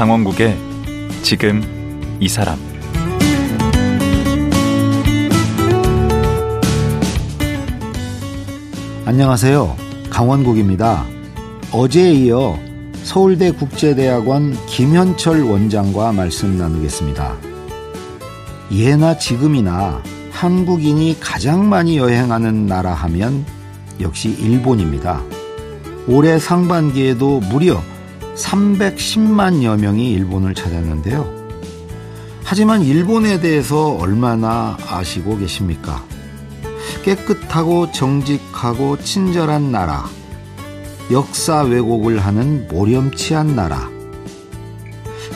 강원국의 지금 이 사람 안녕하세요. 강원국입니다. 어제에 이어 서울대 국제대학원 김현철 원장과 말씀 나누겠습니다. 예나 지금이나 한국인이 가장 많이 여행하는 나라 하면 역시 일본입니다. 올해 상반기에도 무려 310만여 명이 일본을 찾았는데요. 하지만 일본에 대해서 얼마나 아시고 계십니까? 깨끗하고 정직하고 친절한 나라, 역사 왜곡을 하는 모렴치한 나라.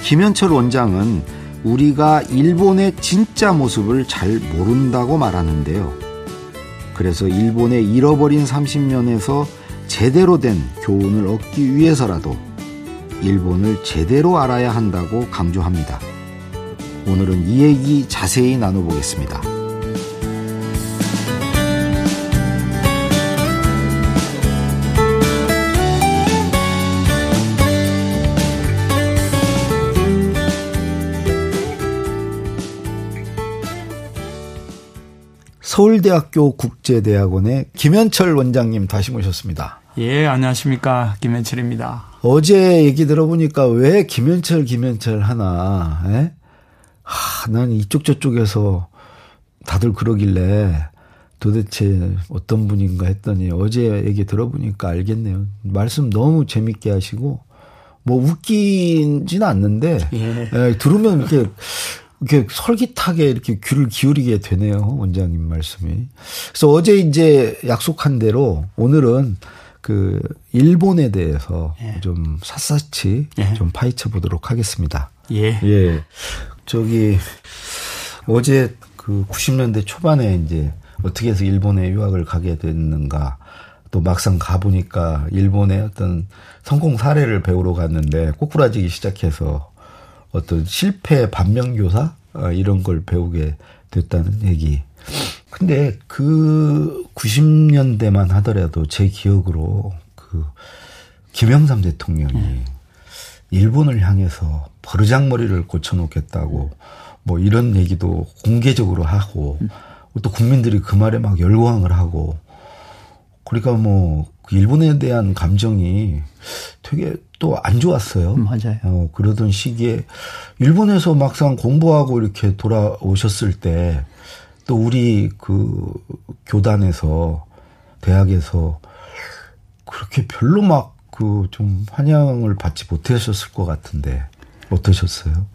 김현철 원장은 우리가 일본의 진짜 모습을 잘 모른다고 말하는데요. 그래서 일본의 잃어버린 30년에서 제대로 된 교훈을 얻기 위해서라도 일본을 제대로 알아야 한다고 강조합니다. 오늘은 이 얘기 자세히 나눠보겠습니다. 서울대학교 국제대학원의 김현철 원장님 다시 모셨습니다. 예, 안녕하십니까. 김현철입니다. 어제 얘기 들어보니까 왜 김현철, 김현철 하나, 에? 하, 난 이쪽 저쪽에서 다들 그러길래 도대체 어떤 분인가 했더니 어제 얘기 들어보니까 알겠네요. 말씀 너무 재밌게 하시고, 뭐 웃기진 않는데, 예. 에, 들으면 이렇게 이렇게 솔깃하게 이렇게 귀를 기울이게 되네요. 원장님 말씀이. 그래서 어제 이제 약속한 대로 오늘은 그 일본에 대해서 예. 좀 샅샅이 예. 좀 파헤쳐 보도록 하겠습니다. 예. 예. 저기 어제 그 90년대 초반에 이제 어떻게 해서 일본에 유학을 가게 됐는가 또 막상 가보니까 일본의 어떤 성공 사례를 배우러 갔는데 꼬꾸라지기 시작해서 어떤 실패 반면교사 어, 이런 걸 배우게 됐다는 얘기. 근데 그 90년대만 하더라도 제 기억으로 그 김영삼 대통령이 음. 일본을 향해서 버르장머리를 고쳐놓겠다고 뭐 이런 얘기도 공개적으로 하고 음. 또 국민들이 그 말에 막 열광을 하고 그러니까 뭐그 일본에 대한 감정이 되게 또 안 좋았어요. 맞아요. 어, 그러던 시기에 일본에서 막상 공부하고 이렇게 돌아오셨을 때 또 우리 그 교단에서 대학에서 그렇게 별로 막 그 좀 환영을 받지 못하셨을 것 같은데 어떠셨어요?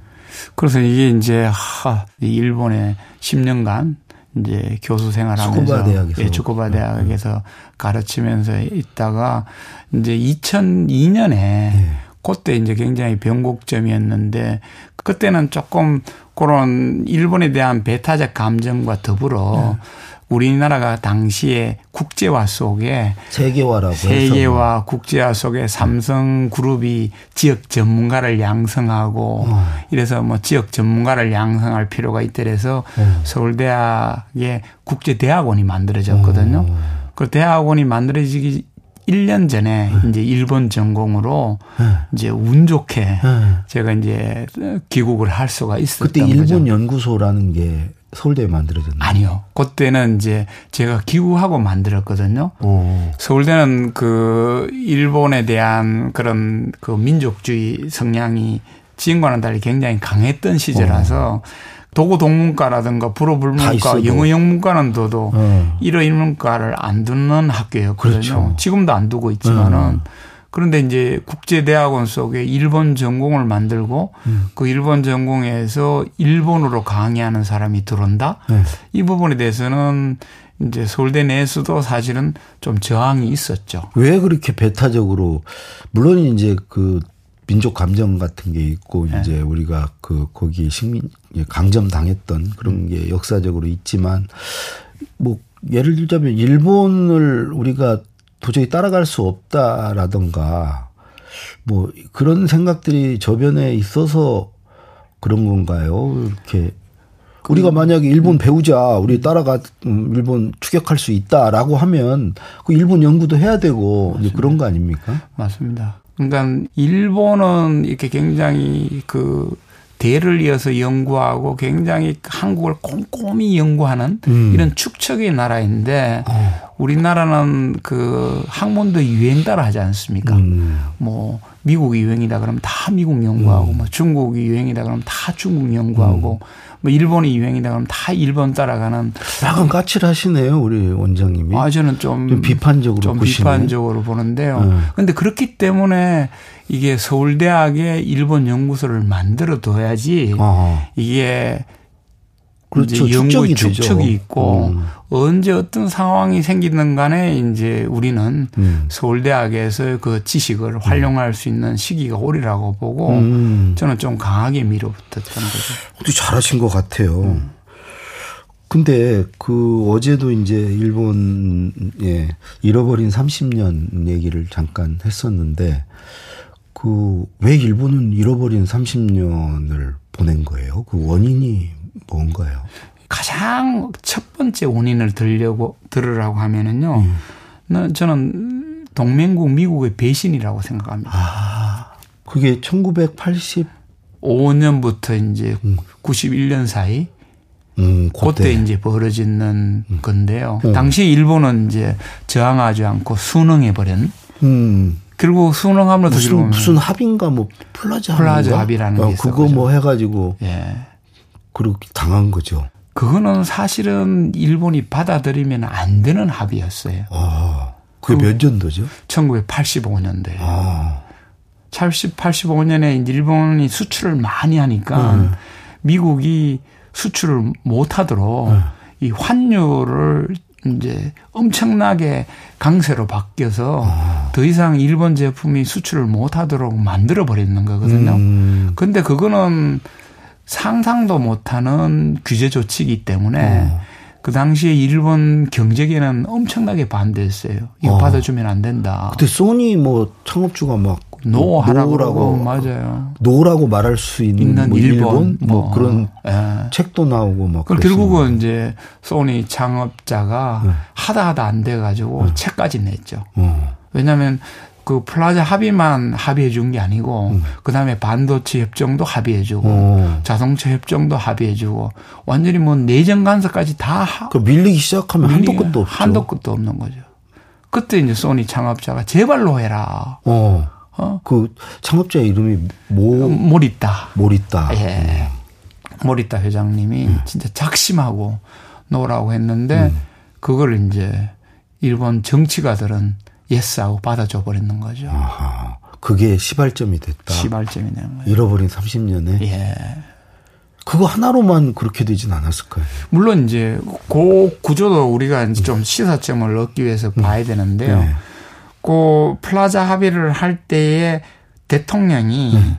그래서 이게 이제 하, 일본에 10년간 이제 교수 생활하면서 축구바 대학에서 예, 축구바 대학에서 가르치면서 있다가 이제 2002년에 네. 그때 이제 굉장히 변곡점이었는데 그때는 조금 그런 일본에 대한 배타적 감정과 더불어 네. 우리나라가 당시에 국제화 속에 세계화라고 세계화 해서. 국제화 속에 삼성 그룹이 지역 전문가를 양성하고 어. 이래서 뭐 지역 전문가를 양성할 필요가 있더래서 어. 서울대학에 국제대학원이 만들어졌거든요. 어. 그 대학원이 만들어지기 1년 전에 네. 이제 일본 전공으로 네. 이제 운 좋게 네. 제가 이제 귀국을 할 수가 있었던 그때 일본 거죠. 연구소라는 게 서울대에 만들어졌나요? 아니요. 그때는 이제 제가 기구하고 만들었거든요. 오. 서울대는 그 일본에 대한 그런 그 민족주의 성향이 지금과는 달리 굉장히 강했던 시절이라서 오. 도구 동문과라든가 불어불문과 영어 영문과는 둬도 어. 일어 일문과를 안 두는 학교였거든요. 그렇죠. 지금도 안 두고 있지만은 음. 그런데 이제 국제대학원 속에 일본 전공을 만들고 음. 그 일본 전공에서 일본어로 강의하는 사람이 들어온다. 네. 이 부분에 대해서는 이제 서울대 내에서도 사실은 좀 저항이 있었죠. 왜 그렇게 배타적으로 물론 이제 그 민족 감정 같은 게 있고 네. 이제 우리가 그 거기 식민 강점 당했던 그런 게 역사적으로 있지만 뭐 예를 들자면 일본을 우리가 도저히 따라갈 수 없다라던가 뭐 그런 생각들이 저변에 있어서 그런 건가요? 이렇게 우리가 만약에 일본 배우자, 우리 따라가 음, 일본 추격할 수 있다라고 하면 그 일본 연구도 해야 되고 그런 거 아닙니까? 맞습니다. 그러니까 일본은 이렇게 굉장히 그 대를 이어서 연구하고 굉장히 한국을 꼼꼼히 연구하는 음. 이런 축척의 나라인데 어. 우리나라는 그 학문도 유행 따라 하지 않습니까? 음. 뭐 미국이 유행이다 그러면 다 미국 연구하고 음. 뭐 중국이 유행이다 그러면 다 중국 연구하고 음. 뭐 일본이 유행이다 그러면 다 일본 따라가는 약간 까칠하시네요 우리 원장님이. 아 저는 좀, 좀 비판적으로 좀 보시네. 비판적으로 보는데요. 그런데 네. 그렇기 때문에 이게 서울대학에 일본 연구소를 만들어 둬야지 아. 이게 그렇죠. 이제 연구 축적이, 축적이 있고 음. 언제 어떤 상황이 생기든 간에 이제 우리는 음. 서울대학에서 그 지식을 음. 활용할 수 있는 시기가 오리라고 보고 음. 저는 좀 강하게 밀어붙었던 거죠. 근데 잘하신 것 같아요. 음. 근데 그 어제도 이제 일본에 잃어버린 30년 얘기를 잠깐 했었는데 그 왜 일본은 잃어버린 30년을 보낸 거예요? 그 원인이 뭔가요? 가장 첫 번째 원인을 들려고 들으라고 하면은요. 음. 저는 동맹국 미국의 배신이라고 생각합니다. 아, 그게 1985년부터 이제 음. 91년 사이 음, 그때. 그때 이제 벌어지는 음. 건데요. 음. 당시 일본은 이제 저항하지 않고 순응해 버린. 음. 그리고 순응함으로 무슨 무슨 합인가 뭐 플라자 플라자 합의라는 어, 게 있어. 그거 뭐 해가지고. 예. 그렇게 당한 거죠. 그거는 사실은 일본이 받아들이면 안 되는 합의였어요. 아, 그게 몇 년도죠? 1985년도에. 아. 80, 85년에 일본이 수출을 많이 하니까 음. 미국이 수출을 못 하도록 음. 이 환율을 이제 엄청나게 강세로 바뀌어서 아. 더 이상 일본 제품이 수출을 못 하도록 만들어 버리는 거거든요. 음. 근데 그거는 상상도 못하는 규제 조치이기 때문에 어. 그 당시에 일본 경제계는 엄청나게 반대했어요. 이거 어. 받아주면 안 된다. 그때 소니 뭐 창업주가 막 no하라고 no라고 맞아요. no라고 말할 수 있는, 있는 뭐 일본, 일본 뭐, 뭐 그런 예. 책도 나오고 막. 결국은 이제 소니 창업자가 네. 하다 하다 안 돼 가지고 네. 책까지 냈죠. 어. 왜냐하면 그 플라자 합의만 합의해 준 게 아니고 음. 그다음에 반도체 협정도 합의해 주고 어. 자동차 협정도 합의해 주고 완전히 뭐 내정 간섭까지 다 그 밀리기 시작하면 밀리기 한도 끝도 없죠. 한도 끝도 없는 거죠. 그때 이제 소니 창업자가 제발로 해라. 어. 어? 그 창업자 이름이 모 모리따. 모리따. 예. 음. 모리따 회장님이 음. 진짜 작심하고 no라고 했는데 음. 그걸 이제 일본 정치가들은 yes하고 받아줘 버리는 거죠. 아하. 그게 시발점이 됐다. 시발점이 되는 거예요. 잃어버린 30년에. 예. 그거 하나로만 그렇게 되진 않았을까요? 물론 이제 그 구조도 우리가 이제 좀 시사점을 얻기 위해서 음. 봐야 되는데요. 네. 그 플라자 합의를 할 때에 대통령이 음.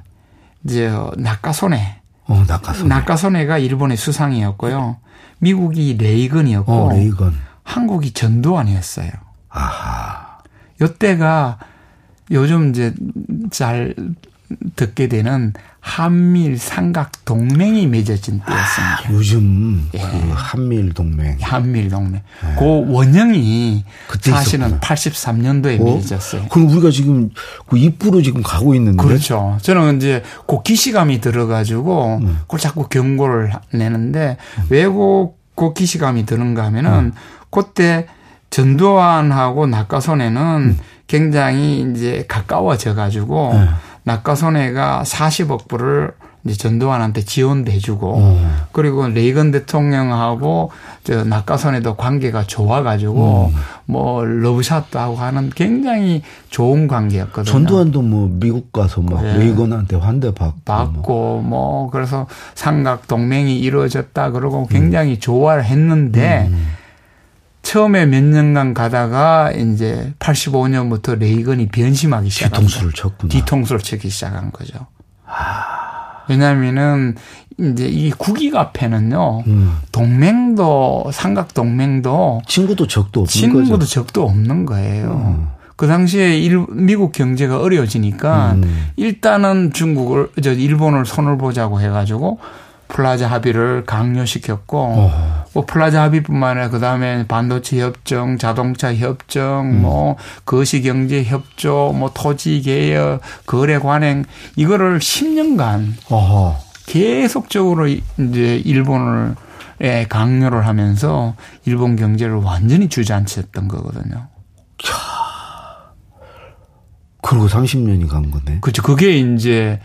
이제 나카소네. 어, 나카소네. 나카소네가 일본의 수상이었고요. 미국이 레이건이었고 어, 레이건. 한국이 전두환이었어요. 아하. 요때가 요즘 이제 잘 듣게 되는 한밀 삼각 동맹이 맺어진 때였습니다. 아, 요즘 예. 그 한밀 동맹. 한밀 동맹. 예. 그 원형이 사실은 있었구나. 83년도에 어? 맺었어요. 그럼 우리가 지금 그 입구로 지금 가고 있는데. 그렇죠. 저는 이제 그 기시감이 들어가지고 음. 그걸 자꾸 경고를 내는데 음. 왜그 그 기시감이 드는가 하면은 음. 그때 전두환하고 낙가손에는 음. 굉장히 이제 가까워져 가지고 네. 낙가손해가 40억 불을 이제 전두환한테 지원도 해주고 음. 그리고 레이건 대통령하고 저 낙가선에도 관계가 좋아가지고 음. 뭐 러브샷도 하고 하는 굉장히 좋은 관계였거든요. 전두환도 뭐 미국 가서 막 네. 레이건한테 환대 받고 받고 뭐. 뭐 그래서 삼각 동맹이 이루어졌다 그러고 굉장히 음. 좋아를 했는데. 음. 처음에 몇 년간 가다가 이제 85년부터 레이건이 변심하기 시작한 뒤통수를 쳤구나. 뒤통수를 치기 시작한 거죠. 왜냐하면은 이제 이 국익 앞에는요 음. 동맹도 삼각 동맹도 친구도 적도 없는 친구도 거죠. 적도 없는 거예요. 음. 그 당시에 일, 미국 경제가 어려워지니까 음. 일단은 중국을 저 일본을 손을 보자고 해가지고 플라자 합의를 강요시켰고 어. 뭐 플라자 합의뿐만 아니라 그다음에 반도체 협정, 자동차 협정, 음. 뭐 거시 경제 협조, 뭐 토지 개혁, 거래 관행 이거를 10년간 어허. 계속적으로 이제 일본을 예, 강요를 하면서 일본 경제를 완전히 주저앉혔던 거거든요. 그리고 30년이 간 거네. 그렇죠. 그게 이제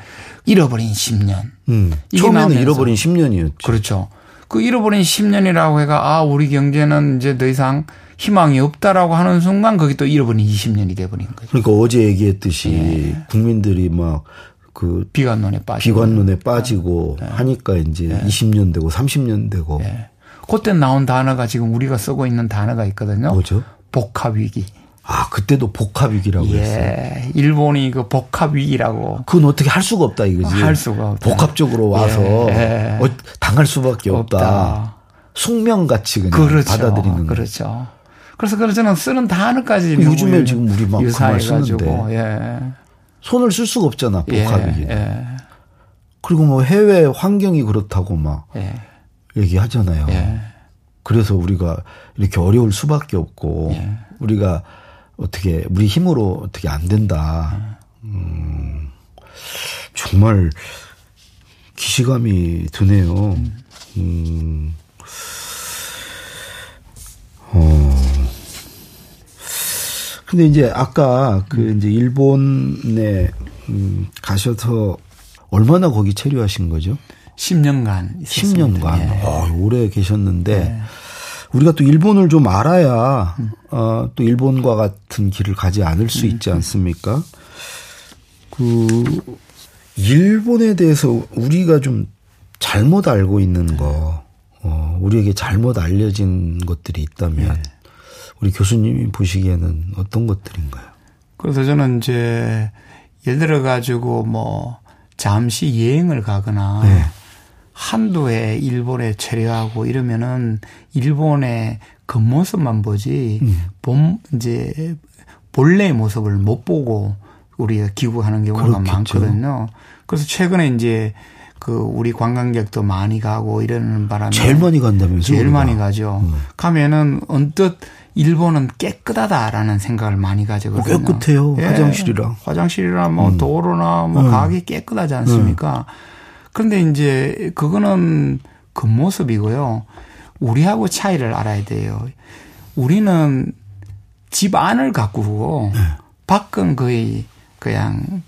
잃어버린 10년. 음. 처음에는 나오면서. 잃어버린 10년이었죠. 그렇죠. 그 잃어버린 10년이라고 해가 아 우리 경제는 이제 더 이상 희망이 없다라고 하는 순간 거기 또 잃어버린 20년이 돼버린 거죠. 그러니까 어제 얘기했듯이 예. 국민들이 막 그 비관론에 빠지고. 비관론에 빠지고 하니까 이제 20년 되고 30년 되고 예. 그때 나온 단어가 지금 우리가 쓰고 있는 단어가 있거든요. 뭐죠? 복합 위기. 아 그때도 복합 위기라고 했어요. 예. 일본이 그 복합 위기라고 그건 어떻게 할 수가 없다 이거지. 할 수가 없다. 복합적으로 와서 예. 어, 당할 수밖에 없다. 없다. 숙명같이 그냥 그렇죠. 받아들이는 거. 그렇죠. 그래서 그래서 저는 쓰는 단어까지 그 요즘에 지금 우리 막 그말 유사해가지고, 쓰는데. 예. 손을 쓸 수가 없잖아 복합 위기. 예. 예. 그리고 뭐 해외 환경이 그렇다고 막 예. 얘기하잖아요. 예. 그래서 우리가 이렇게 어려울 수밖에 없고 예. 우리가 어떻게 우리 힘으로 어떻게 안 된다. 음, 정말 기시감이 드네요. 음, 어. 근데 이제 아까 그 이제 일본에 음, 가셔서 얼마나 거기 체류하신 거죠? 10년간 있었습니다. 10년간. 예. 어, 오래 계셨는데 우리가 또 일본을 좀 알아야 어, 또 일본과 같은 길을 가지 않을 수 있지 않습니까? 그 일본에 대해서 우리가 좀 잘못 알고 있는 거, 어, 우리에게 잘못 알려진 것들이 있다면 우리 교수님이 보시기에는 어떤 것들인가요? 그래서 저는 이제 예를 들어 가지고 뭐 잠시 여행을 가거나 네. 한두 해 일본에 체류하고 이러면은 일본의 겉모습만 보지 음. 본 이제 본래의 모습을 못 보고 우리가 귀국하는 경우가 그렇겠죠. 많거든요. 그래서 최근에 이제 그 우리 관광객도 많이 가고 이러는 바람에 제일 많이 간다면서요? 제일 우리가? 많이 가죠. 음. 가면은 언뜻 일본은 깨끗하다라는 생각을 많이 가지거든요. 깨끗해요. 화장실이랑. 화장실이나 뭐 음. 도로나 뭐 음. 가게 깨끗하지 않습니까? 그런데 이제 그거는 겉모습이고요. 우리하고 차이를 알아야 돼요. 우리는 집 안을 가꾸고 네. 밖은 거의 그냥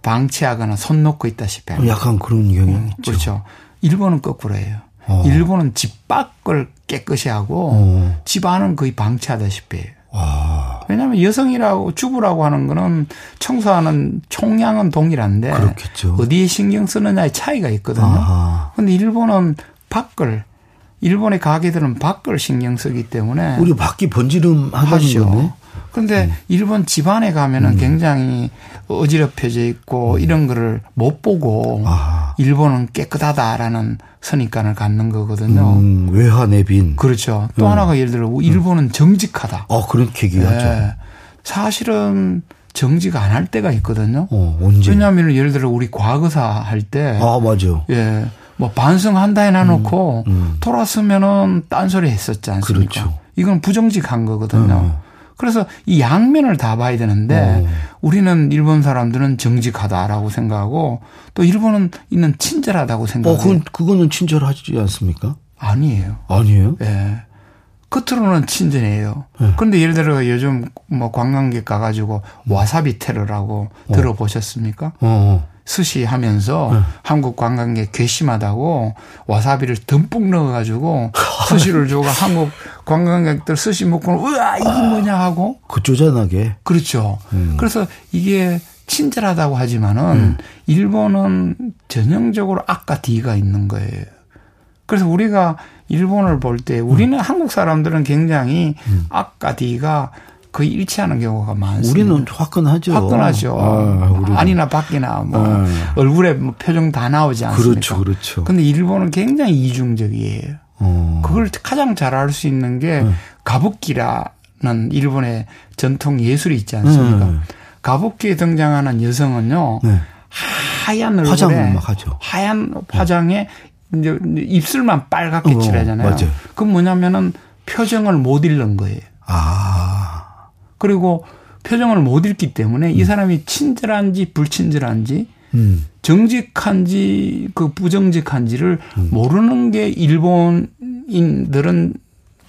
방치하거나 손 놓고 있다시피 합니다. 약간 그런 경향이 있죠. 그렇죠. 일본은 거꾸로예요. 어. 일본은 집 밖을 깨끗이 하고 어. 집 안은 거의 방치하다시피 해요. 와. 왜냐하면 여성이라고 주부라고 하는 거는 청소하는 총량은 동일한데 그렇겠죠. 어디에 신경 쓰느냐의 차이가 있거든요. 아하. 근데 일본은 밖을 일본의 가게들은 밖을 신경 쓰기 때문에 우리 밖이 번지름 하다는. 거네. 근데 일본 집안에 가면은 음. 굉장히 어지럽혀져 있고 이런 거를 못 보고 아. 일본은 깨끗하다라는 선입관을 갖는 거거든요. 음, 외화 내빈. 그렇죠. 또 음. 하나가 예를 들어 일본은 정직하다. 어, 그렇게 얘기하죠. 예. 사실은 정직 안 할 때가 있거든요. 어, 언제? 왜냐하면 예를 들어 우리 과거사 할 때, 아, 맞아. 예, 뭐 반성한다 해놔놓고 음. 돌았으면은 딴소리 했었지 않습니까? 그렇죠. 이건 부정직한 거거든요. 어. 그래서 이 양면을 다 봐야 되는데 어. 우리는 일본 사람들은 정직하다라고 생각하고 또 일본은 있는 친절하다고 어, 생각해요. 그건, 그거는 친절하지 않습니까? 아니에요. 아니에요? 예. 겉으로는 친절해요. 네. 그런데 예를 들어 요즘 뭐 관광객 가가지고 와사비 테러라고 들어보셨습니까? 어, 스시 하면서 네. 한국 관광객 괘씸하다고 와사비를 듬뿍 넣어가지고 스시를 주고 한국 관광객들 스시 먹고는 우와 이게 뭐냐 하고 그 쪼잔하게. 그렇죠. 음. 그래서 이게 친절하다고 하지만은 일본은 전형적으로 악과 D가 있는 거예요. 그래서 우리가 일본을 볼 때 우리는 한국 사람들은 굉장히 악과 D가 거의 일치하는 경우가 많습니다. 우리는 화끈하죠. 화끈하죠. 아. 아니나 밖이나 뭐 아. 얼굴에 뭐 표정 다 나오지 않습니까? 그렇죠, 그렇죠. 근데 일본은 굉장히 이중적이에요. 어. 그걸 가장 잘 알 수 있는 게 네. 가부키라는 일본의 전통 예술이 있지 않습니까? 음. 가부키에 등장하는 여성은요. 네. 하얀 얼굴에 화장을 막 하죠. 하얀 화장에 이제 입술만 빨갛게 어, 칠하잖아요. 맞아요. 그 뭐냐면은 표정을 못 읽는 거예요. 아. 그리고 표정을 못 읽기 때문에 이 사람이 친절한지 불친절한지 음. 정직한지 그 부정직한지를 음. 모르는 게 일본인들은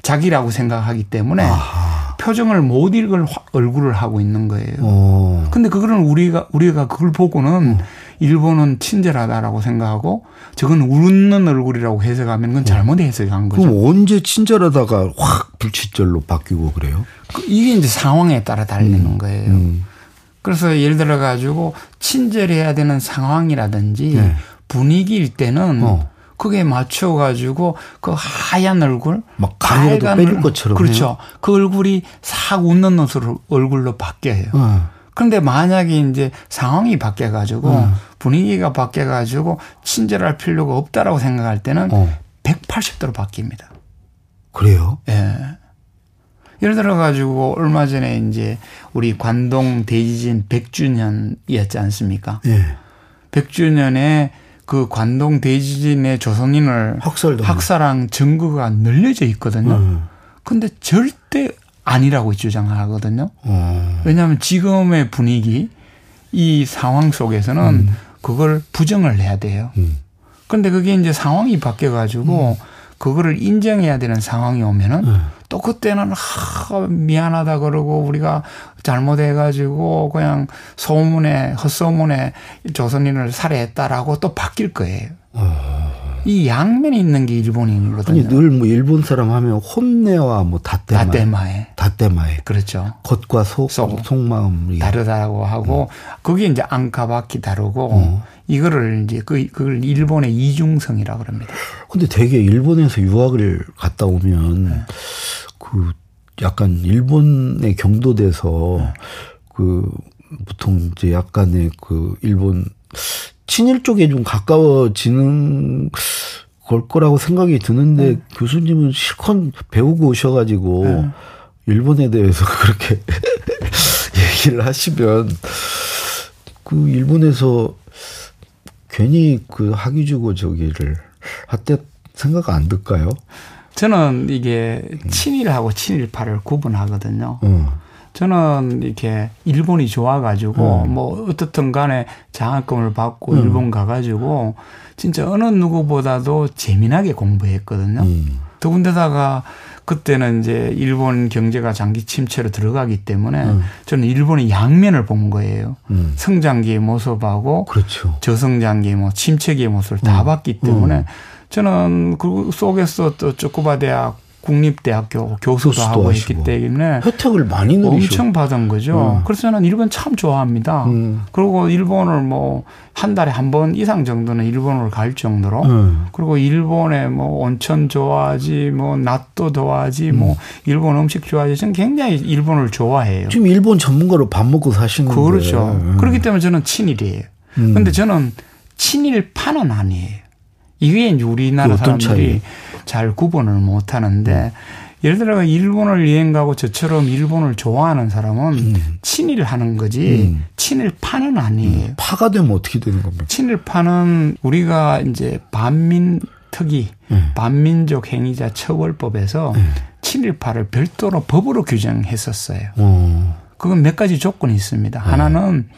자기라고 생각하기 때문에 아하. 표정을 못 읽을 화- 얼굴을 하고 있는 거예요. 어. 근데 그거는 우리가 우리가 그걸 보고는 일본은 친절하다라고 생각하고 저건 웃는 얼굴이라고 해석하면 그건 잘못 해석한 거죠. 그럼 언제 친절하다가 확 불친절로 바뀌고 그래요? 그 이게 이제 상황에 따라 달리는 거예요. 음. 그래서 예를 들어 가지고 친절해야 되는 상황이라든지 네. 분위기일 때는 어. 그게 맞춰 가지고 그 하얀 얼굴 막 빨간 빼줄 얼- 것처럼 그렇죠. 해요? 그 얼굴이 싹 웃는 옷으로 얼굴로 바뀌어요. 어. 그런데 만약에 이제 상황이 바뀌어 가지고 음. 분위기가 바뀌어 가지고 친절할 필요가 없다라고 생각할 때는 어. 180도로 바뀝니다. 그래요? 예. 예를 들어 가지고 얼마 전에 이제 우리 관동 대지진 100주년이었지 않습니까? 예. 100주년에 그 관동 대지진의 조선인을 학살도 학살한 증거가 늘려져 있거든요. 음. 근데 절대 아니라고 주장하거든요. 어. 왜냐하면 지금의 분위기 이 상황 속에서는 그걸 부정을 해야 돼요. 음. 근데 그게 이제 상황이 바뀌어 가지고 그거를 인정해야 되는 상황이 오면은 음. 또 그때는 하 미안하다 그러고 우리가 잘못해 가지고 그냥 소문에 헛소문에 조선인을 살해했다라고 또 바뀔 거예요. 이 양면이 있는 게 아니 일본인이거든요. 늘뭐 일본 사람 하면 혼내와 뭐 다때마 다때마에 다때마에 그렇죠. 겉과 속, 속. 속마음이 다르다고 하고 그게 이제 앙카바키 다르고 어. 이거를 이제 그 그걸 일본의 이중성이라 그럽니다. 근데 되게 일본에서 유학을 갔다 오면 네. 그 약간 일본에 경도돼서 네. 그 보통 이제 약간의 그 일본 친일 쪽에 좀 가까워지는 걸 거라고 생각이 드는데 네. 교수님은 실컷 배우고 오셔가지고 일본에 대해서 그렇게 얘기를 하시면 그 일본에서 괜히 그 학위 주고 저기를 할때 생각 안 들까요? 저는 이게 친일하고 친일파를 구분하거든요. 어. 저는 이렇게 일본이 좋아가지고 뭐 어떻든 간에 장학금을 받고 일본 가가지고 진짜 어느 누구보다도 재미나게 공부했거든요. 음. 더군다다가 그때는 이제 일본 경제가 장기 침체로 들어가기 때문에 저는 일본의 양면을 본 거예요. 음. 성장기의 모습하고 그렇죠. 저성장기 뭐 침체기의 모습을 다 봤기 때문에 저는 그 속에서 또 쪼꼬바 대학 국립대학교 교수도 하고. 했기 때문에 혜택을 많이 누리셔. 엄청 받은 거죠. 음. 그래서 저는 일본 참 좋아합니다. 음. 그리고 일본을 뭐 한 달에 한 번 이상 정도는 일본을 갈 정도로 음. 그리고 일본에 뭐 온천 좋아하지 뭐 낮도 좋아하지 뭐 일본 음식 좋아하지 저는 굉장히 일본을 좋아해요. 지금 일본 전문가로 밥 먹고 사시는데. 그렇죠. 음. 그렇기 때문에 저는 친일이에요. 음. 근데 저는 친일파는 아니에요. 이게 우리나라 그 사람들이 잘 구분을 못 하는데 예를 들어 일본을 여행 가고 저처럼 일본을 좋아하는 사람은 친일하는 거지 음. 친일파는 아니에요. 파가 되면 어떻게 되는 겁니까? 친일파는 우리가 이제 반민 특위 음. 반민족 행위자 처벌법에서 친일파를 별도로 법으로 규정했었어요. 어. 그건 몇 가지 조건이 있습니다. 하나는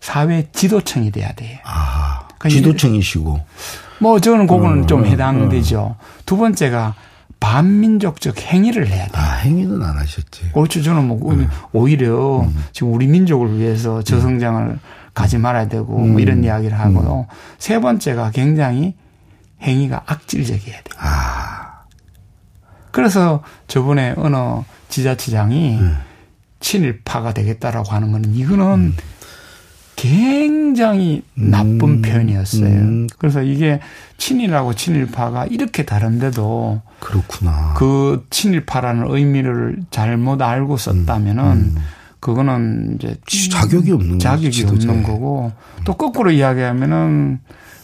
사회 지도층이 돼야 돼요. 아. 그러니까 지도층이시고. 뭐 저는 그거는 어, 좀 어, 해당되죠. 두 번째가 반민족적 행위를 해야 돼요. 아, 행위는 안 하셨지. 그렇죠. 저는 뭐 네. 오히려 음. 지금 우리 민족을 위해서 저성장을 가지 말아야 되고 음. 뭐 이런 이야기를 하고 세 번째가 굉장히 행위가 악질적이어야 돼요. 아. 그래서 저번에 어느 지자체장이 음. 친일파가 되겠다라고 하는 거는 이거는 굉장히 나쁜 음. 표현이었어요. 음. 그래서 이게 친일하고 친일파가 이렇게 다른데도 그렇구나. 그 친일파라는 의미를 잘못 알고 썼다면은 그거는 이제 지- 자격이 없는 자격이 거지. 없는 거고 또 거꾸로 이야기하면은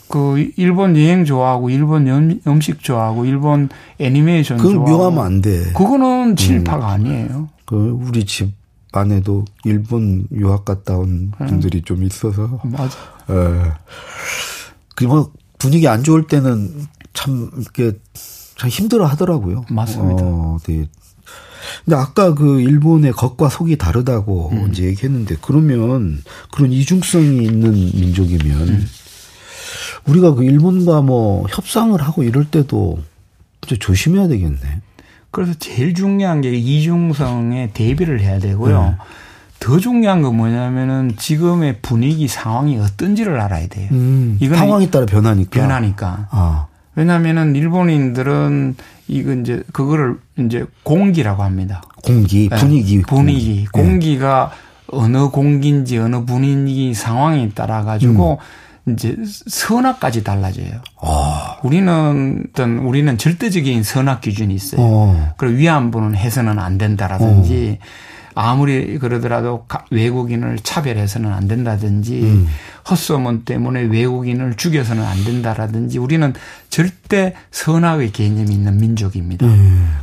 그 일본 여행 좋아하고 일본 연- 음식 좋아하고 일본 애니메이션 그건 좋아하고 묘하면 안 돼. 그거는 친일파가 아니에요. 그 우리 집 안에도 일본 유학 갔다 온 음. 분들이 좀 있어서. 맞아. 예. 그뭐 분위기 안 좋을 때는 참 이렇게 참 힘들어 하더라고요. 맞습니다. 어, 네. 근데 아까 그 일본의 겉과 속이 다르다고 음. 이제 얘기했는데 그러면 그런 이중성이 있는 민족이면 음. 우리가 그 일본과 뭐 협상을 하고 이럴 때도 좀 조심해야 되겠네. 그래서 제일 중요한 게 이중성에 대비를 해야 되고요. 네. 더 중요한 건 뭐냐면은 지금의 분위기 상황이 어떤지를 알아야 돼요. 음, 이건 상황에 따라 변하니까. 변하니까. 아. 왜냐하면은 일본인들은 이거 이제 그거를 이제 공기라고 합니다. 공기, 네. 분위기, 분위기, 네. 공기가 어느 공기인지 어느 분위기 상황에 따라 가지고 음. 이제 선악까지 달라져요. 아. 우리는 어떤 우리는 절대적인 선악 기준이 있어요. 어. 그리고 위안부는 해서는 안 된다라든지 어. 아무리 그러더라도 외국인을 차별해서는 안 된다든지 음. 헛소문 때문에 외국인을 죽여서는 안 된다라든지 우리는 절대 선악의 개념이 있는 민족입니다.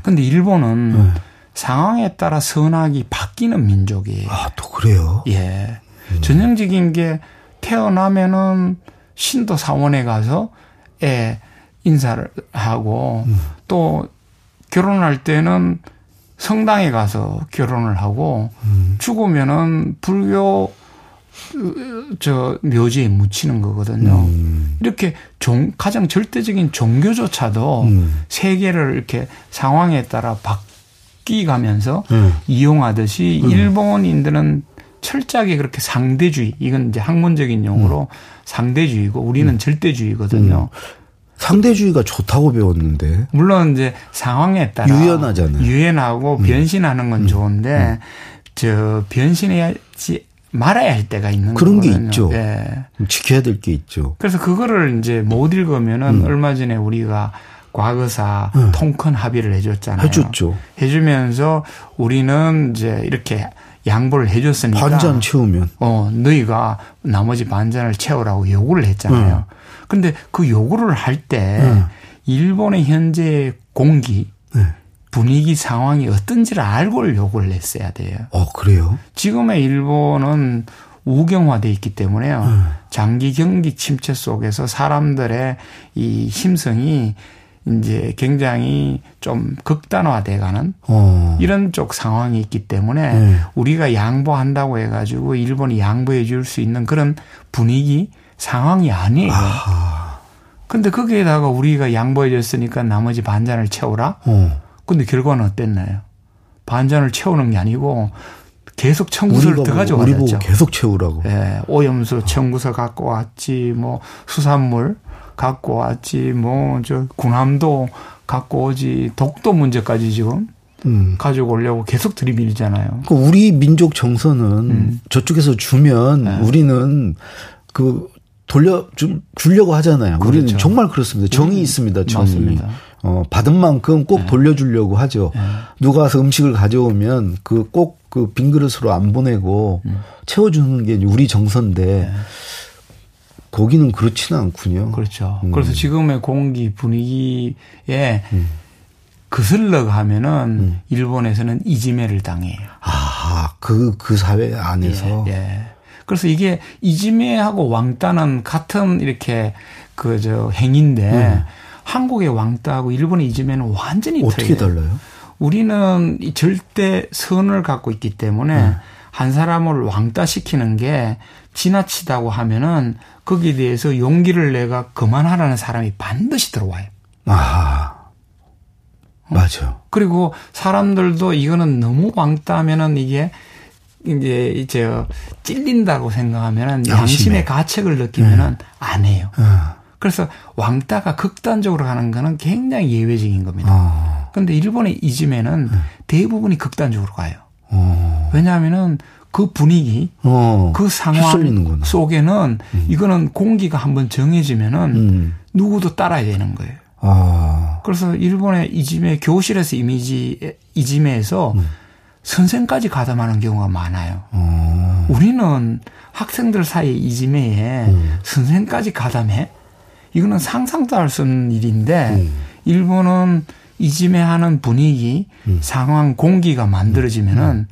그런데 음. 일본은 음. 상황에 따라 선악이 바뀌는 민족이에요. 아, 또 그래요? 예. 음. 전형적인 게 태어나면은 신도 사원에 가서 애 인사를 하고 음. 또 결혼할 때는 성당에 가서 결혼을 하고 음. 죽으면은 불교 저 묘지에 묻히는 거거든요. 음. 이렇게 종, 가장 절대적인 종교조차도 음. 세계를 이렇게 상황에 따라 바뀌 가면서 음. 이용하듯이 음. 일본인들은 철저하게 그렇게 상대주의 이건 이제 학문적인 용어로 음. 상대주의고 우리는 절대주의거든요. 상대주의가 좋다고 배웠는데. 물론 이제 상황에 따라 유연하잖아요. 유연하고 음. 변신하는 건 음. 좋은데 음. 저 변신해야지 말아야 할 때가 있는 그런 거거든요. 게 있죠. 예. 지켜야 될 게 있죠. 그래서 그거를 이제 못 읽으면은 음. 얼마 전에 우리가 과거사 음. 통큰 합의를 해줬잖아요. 해줬죠. 해주면서 우리는 이제 이렇게 양보를 해줬으니까 반잔 채우면 어 너희가 나머지 반잔을 채우라고 요구를 했잖아요. 음. 근데 그 요구를 할때 네. 일본의 현재 공기 네. 분위기 상황이 어떤지를 알고 요구를 했어야 돼요. 어, 그래요? 지금의 일본은 우경화돼 있기 때문에요. 네. 장기 경기 침체 속에서 사람들의 이 힘성이 이제 굉장히 좀 극단화돼 가는 어. 이런 쪽 상황이 있기 때문에 네. 우리가 양보한다고 해가지고 일본이 양보해 줄 수 있는 그런 분위기 상황이 아니에요. 아. 근데 거기에다가 우리가 양보해 줬으니까 나머지 반잔을 채우라? 어. 근데 결과는 어땠나요? 반잔을 채우는 게 아니고 계속 청구서를 더. 우리 보고 계속 채우라고. 예, 오염수 청구서 갖고 왔지, 뭐 수산물 갖고 왔지, 뭐 저 군함도 갖고 오지, 독도 문제까지 지금 음. 가지고 오려고 계속 들이밀잖아요. 그 우리 민족 정서는 음. 저쪽에서 주면 네. 우리는 그 돌려 좀 주려고 하잖아요. 그렇죠. 우리는 정말 그렇습니다. 정이 음, 있습니다. 정이. 맞습니다. 어, 받은 만큼 꼭 네. 돌려주려고 하죠. 네. 누가 와서 음식을 가져오면 그 꼭그 그 빈 그릇으로 안 보내고 음. 채워주는 게 우리 정서인데 네. 거기는 그렇지는 않군요. 그렇죠. 음. 그래서 지금의 공기 분위기에 음. 그슬러 가면은 음. 일본에서는 이지메를 당해요. 아, 그, 그 사회 안에서. 예, 예. 그래서 이게 이지메하고 왕따는 같은 이렇게 그 저 행인데 음. 한국의 왕따하고 일본의 이지메는 완전히 어떻게 틀려요. 달라요? 우리는 절대 선을 갖고 있기 때문에 음. 한 사람을 왕따 시키는 게 지나치다고 하면은 거기에 대해서 용기를 내가 그만하라는 사람이 반드시 들어와요. 아. 맞아. 그리고 사람들도 이거는 너무 왕따면은 이게 이제 이제 찔린다고 생각하면은 양심의 가책을 느끼면은 네. 안 해요. 어. 그래서 왕따가 극단적으로 가는 거는 굉장히 예외적인 겁니다. 어. 그런데 일본의 이즘에는 네. 대부분이 극단적으로 가요. 어. 왜냐하면은 그 분위기, 어. 그 상황 속에는 음. 이거는 공기가 한번 정해지면은 음. 누구도 따라야 되는 거예요. 아. 그래서 일본의 이즘의 교실에서 이미지 이즘에서 음. 선생까지 가담하는 경우가 많아요. 음. 우리는 학생들 사이 이지매에 음. 선생까지 가담해? 이거는 상상도 할 수 없는 일인데 음. 일본은 이지매하는 분위기, 음. 상황, 공기가 만들어지면은 음.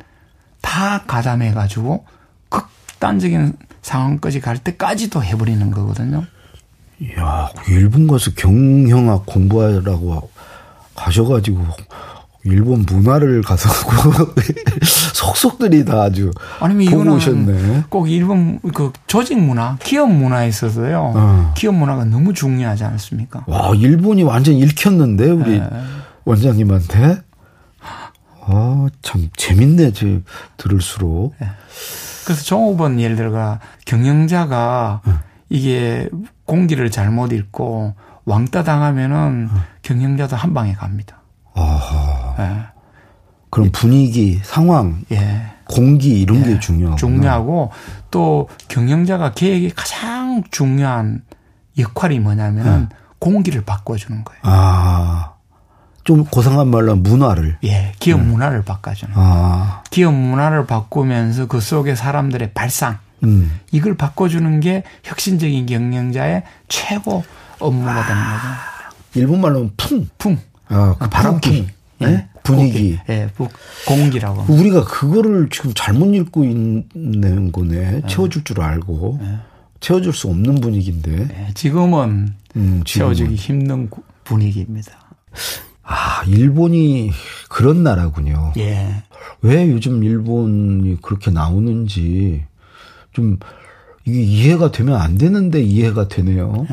다 가담해 가지고 극단적인 상황까지 갈 때까지도 해버리는 거거든요. 야, 일본 가서 경영학 공부하라고 가셔가지고 일본 문화를 가서 속속들이 다 아주 아니면 보고 오셨네. 꼭 일본 그 조직 문화, 기업 문화에 있어서요. 어. 기업 문화가 너무 중요하지 않습니까? 와, 일본이 완전 읽혔는데 우리 네. 원장님한테. 아, 참 재밌네. 저 들을수록. 그래서 종업원 예를 들어가 경영자가 어. 이게 공기를 잘못 읽고 왕따 당하면은 어. 경영자도 한 방에 갑니다. 아하. 예. 그럼 분위기, 상황, 예. 공기 이런 게 중요하고. 중요하고 또 경영자가 계획이 가장 중요한 역할이 뭐냐면 은 공기를 바꿔주는 거예요. 아. 좀 고상한 말로 문화를. 예, 기업 문화를 바꿔주는. 아. 기업 문화를 바꾸면서 그 속에 사람들의 발상 음. 이걸 바꿔주는 게 혁신적인 경영자의 최고 업무가 되는 거죠. 일본 말로 하면 풍. 풍. 아, 그 바람기. 예? 분위기. 공기. 예, 부- 공기라고. 우리가 그거를 지금 잘못 읽고 있는 거네. 채워줄 줄 알고. 채워줄 수 없는 분위기인데. 예, 지금은 음, 지금은. 채워주기 힘든 구- 분위기입니다. 아, 일본이 그런 나라군요. 예. 왜 요즘 일본이 그렇게 나오는지 좀 이게 이해가 되면 안 되는데 이해가 되네요.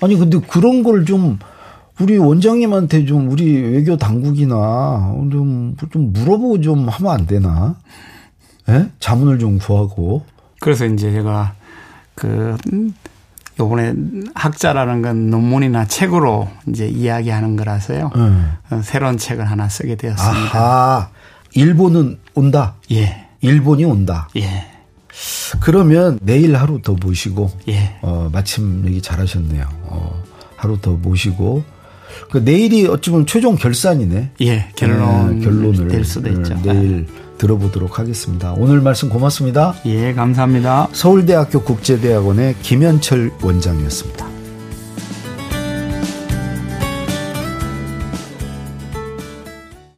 아니 근데 그런 걸 좀 우리 원장님한테 좀 우리 외교 당국이나 좀, 좀 물어보고 좀 하면 안 되나? 예? 자문을 좀 구하고. 그래서 이제 제가 그 음, 요번에 학자라는 건 논문이나 책으로 이제 이야기하는 거라서요. 예. 어, 새로운 책을 하나 쓰게 되었습니다. 아하. 일본은 온다. 예. 일본이 온다. 예. 그러면 내일 하루 더 모시고 예. 어, 마침 얘기 잘하셨네요. 어, 하루 더 모시고 그 내일이 어찌 보면 최종 결산이네. 예. 결론 네, 결론을 될 수도 있죠. 네, 내일 들어보도록 하겠습니다. 오늘 말씀 고맙습니다. 예, 감사합니다. 서울대학교 국제대학원의 김현철 원장이었습니다.